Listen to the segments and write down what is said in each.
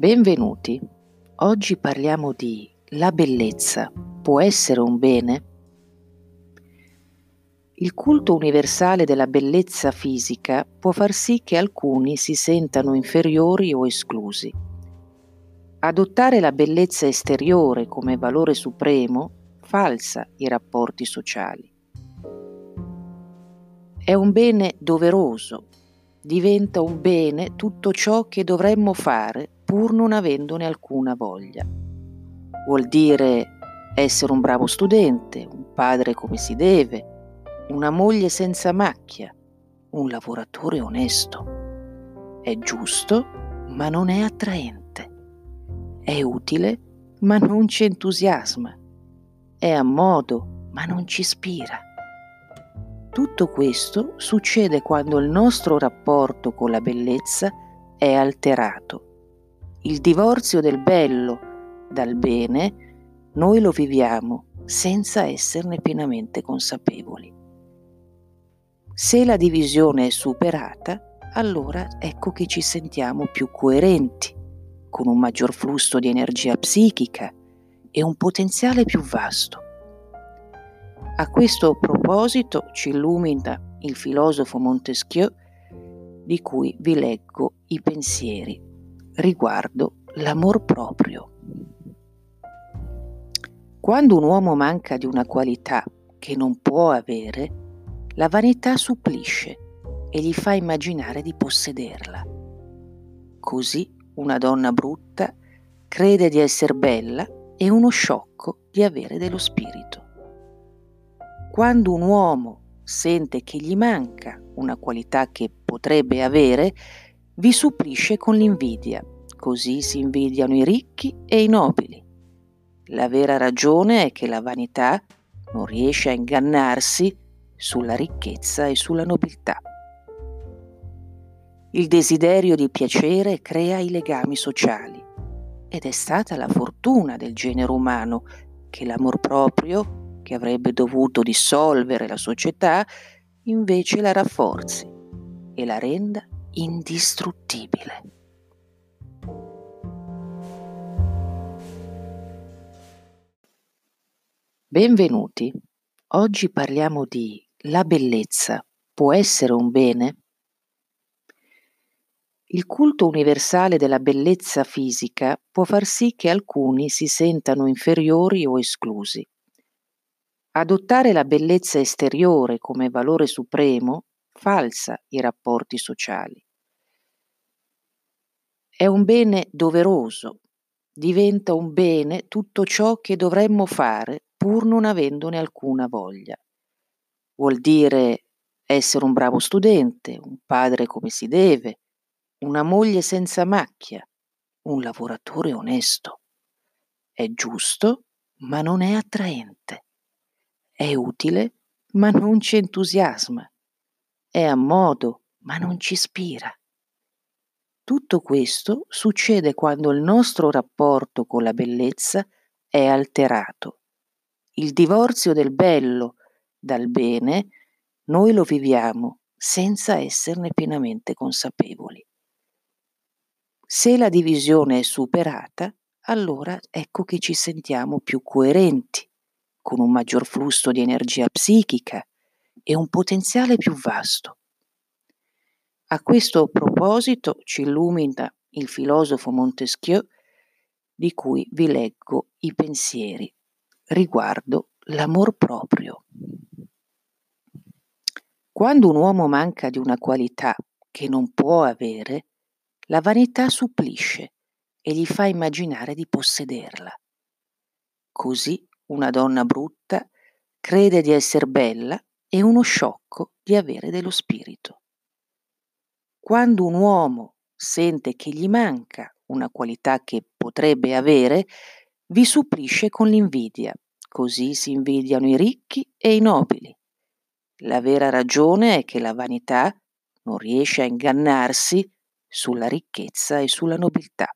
Benvenuti. Oggi parliamo di la bellezza può essere un bene? Il culto universale della bellezza fisica può far sì che alcuni si sentano inferiori o esclusi. Adottare la bellezza esteriore come valore supremo falsa i rapporti sociali. È un bene doveroso, diventa un bene tutto ciò che dovremmo fare pur non avendone alcuna voglia. Vuol dire essere un bravo studente, un padre come si deve, una moglie senza macchia, un lavoratore onesto. È giusto, ma non è attraente. È utile, ma non ci entusiasma. È a modo, ma non ci ispira. Tutto questo succede quando il nostro rapporto con la bellezza è alterato. Il divorzio del bello dal bene noi lo viviamo senza esserne pienamente consapevoli. Se la divisione è superata, allora ecco che ci sentiamo più coerenti, con un maggior flusso di energia psichica e un potenziale più vasto. A questo proposito ci illumina il filosofo Montesquieu di cui vi leggo i pensieri riguardo l'amor proprio. Quando un uomo manca di una qualità che non può avere, la vanità supplisce e gli fa immaginare di possederla. Così una donna brutta crede di essere bella e uno sciocco di avere dello spirito. Quando un uomo sente che gli manca una qualità che potrebbe avere, vi supplisce con l'invidia, così si invidiano i ricchi e i nobili. La vera ragione è che la vanità non riesce a ingannarsi sulla ricchezza e sulla nobiltà. Il desiderio di piacere crea i legami sociali ed è stata la fortuna del genere umano che l'amor proprio, che avrebbe dovuto dissolvere la società, invece la rafforzi e la renda indistruttibile. Benvenuti. Oggi parliamo di la bellezza può essere un bene? Il culto universale della bellezza fisica può far sì che alcuni si sentano inferiori o esclusi. Adottare la bellezza esteriore come valore supremo falsa i rapporti sociali. È un bene doveroso, diventa un bene tutto ciò che dovremmo fare pur non avendone alcuna voglia. Vuol dire essere un bravo studente, un padre come si deve, una moglie senza macchia, un lavoratore onesto. È giusto, ma non è attraente. È utile, ma non ci entusiasma è a modo, ma non ci ispira. Tutto questo succede quando il nostro rapporto con la bellezza è alterato. Il divorzio del bello dal bene noi lo viviamo senza esserne pienamente consapevoli. Se la divisione è superata, allora ecco che ci sentiamo più coerenti, con un maggior flusso di energia psichica e un potenziale più vasto. A questo proposito ci illumina il filosofo Montesquieu di cui vi leggo i pensieri riguardo l'amor proprio. Quando un uomo manca di una qualità che non può avere, la vanità supplisce e gli fa immaginare di possederla. Così una donna brutta crede di essere bella e uno sciocco di avere dello spirito. Quando un uomo sente che gli manca una qualità che potrebbe avere, vi supplisce con l'invidia, così si invidiano i ricchi e i nobili. La vera ragione è che la vanità non riesce a ingannarsi sulla ricchezza e sulla nobiltà.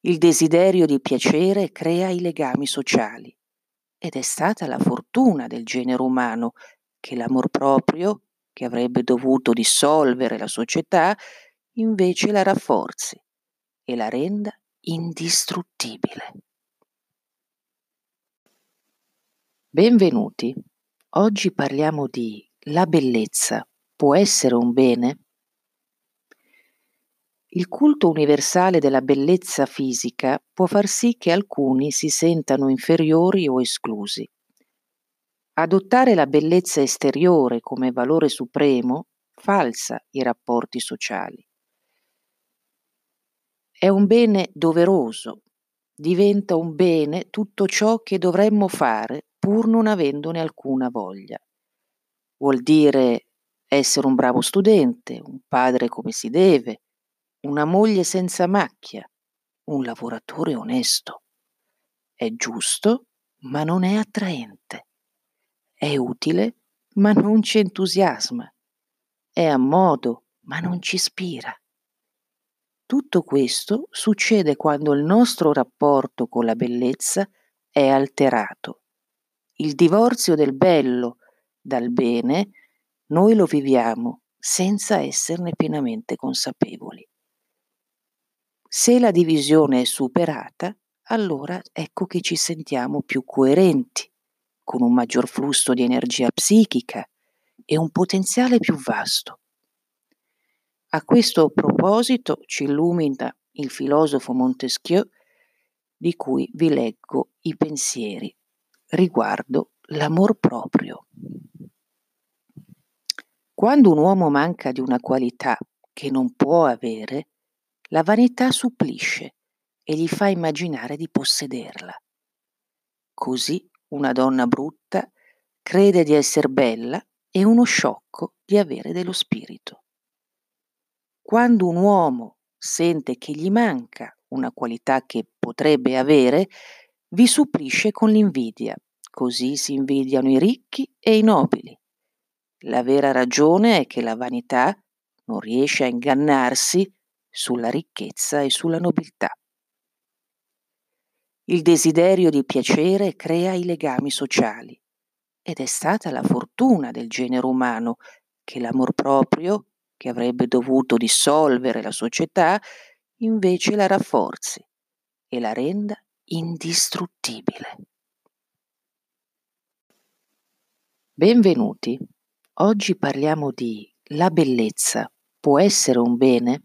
Il desiderio di piacere crea i legami sociali ed è stata la fortuna del genere umano che l'amor proprio, che avrebbe dovuto dissolvere la società, invece la rafforzi e la renda indistruttibile. Benvenuti. Oggi parliamo di la bellezza può essere un bene? Il culto universale della bellezza fisica può far sì che alcuni si sentano inferiori o esclusi. Adottare la bellezza esteriore come valore supremo falsa i rapporti sociali. È un bene doveroso, diventa un bene tutto ciò che dovremmo fare pur non avendone alcuna voglia. Vuol dire essere un bravo studente, un padre come si deve, una moglie senza macchia, un lavoratore onesto. È giusto, ma non è attraente. È utile, ma non ci entusiasma. È a modo, ma non ci ispira. Tutto questo succede quando il nostro rapporto con la bellezza è alterato. Il divorzio del bello dal bene noi lo viviamo senza esserne pienamente consapevoli. Se la divisione è superata, allora ecco che ci sentiamo più coerenti, con un maggior flusso di energia psichica e un potenziale più vasto. A questo proposito ci illumina il filosofo Montesquieu di cui vi leggo i pensieri riguardo l'amor proprio. Quando un uomo manca di una qualità che non può avere, la vanità supplisce e gli fa immaginare di possederla. Così una donna brutta crede di essere bella e uno sciocco di avere dello spirito. Quando un uomo sente che gli manca una qualità che potrebbe avere, vi supplisce con l'invidia, così si invidiano i ricchi e i nobili. La vera ragione è che la vanità non riesce a ingannarsi sulla ricchezza e sulla nobiltà. Il desiderio di piacere crea i legami sociali ed è stata la fortuna del genere umano che l'amor proprio, che avrebbe dovuto dissolvere la società, invece la rafforzi e la renda indistruttibile. Benvenuti. Oggi parliamo di la bellezza può essere un bene?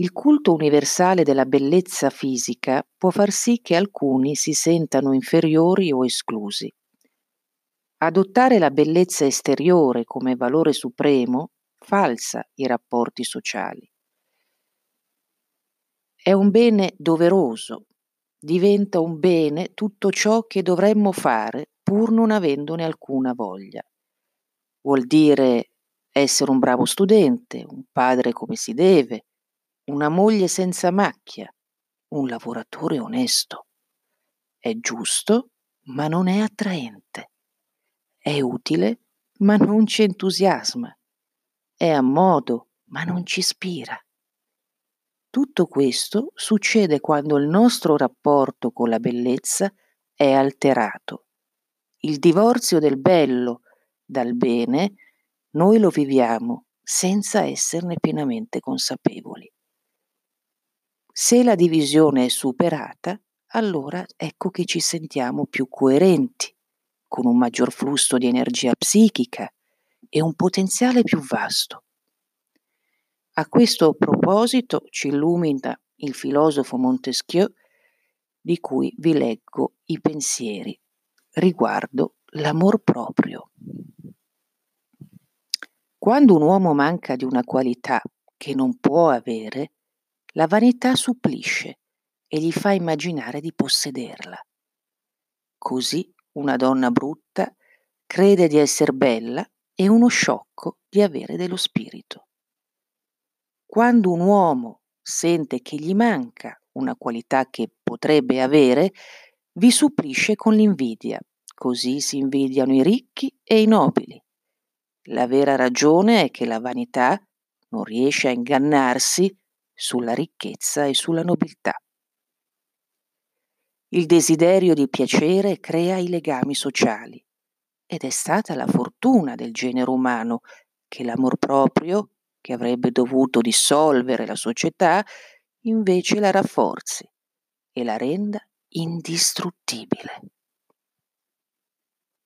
Il culto universale della bellezza fisica può far sì che alcuni si sentano inferiori o esclusi. Adottare la bellezza esteriore come valore supremo falsa i rapporti sociali. È un bene doveroso, diventa un bene tutto ciò che dovremmo fare pur non avendone alcuna voglia. Vuol dire essere un bravo studente, un padre come si deve, una moglie senza macchia, un lavoratore onesto. È giusto, ma non è attraente. È utile, ma non ci entusiasma. È a modo, ma non ci ispira. Tutto questo succede quando il nostro rapporto con la bellezza è alterato. Il divorzio del bello dal bene noi lo viviamo senza esserne pienamente consapevoli. Se la divisione è superata, allora ecco che ci sentiamo più coerenti, con un maggior flusso di energia psichica e un potenziale più vasto. A questo proposito ci illumina il filosofo Montesquieu di cui vi leggo i pensieri riguardo l'amor proprio. Quando un uomo manca di una qualità che non può avere, la vanità supplisce e gli fa immaginare di possederla. Così una donna brutta crede di essere bella e uno sciocco di avere dello spirito. Quando un uomo sente che gli manca una qualità che potrebbe avere, vi supplisce con l'invidia, così si invidiano i ricchi e i nobili. La vera ragione è che la vanità non riesce a ingannarsi sulla ricchezza e sulla nobiltà. Il desiderio di piacere crea i legami sociali ed è stata la fortuna del genere umano che l'amor proprio, che avrebbe dovuto dissolvere la società, invece la rafforzi e la renda indistruttibile.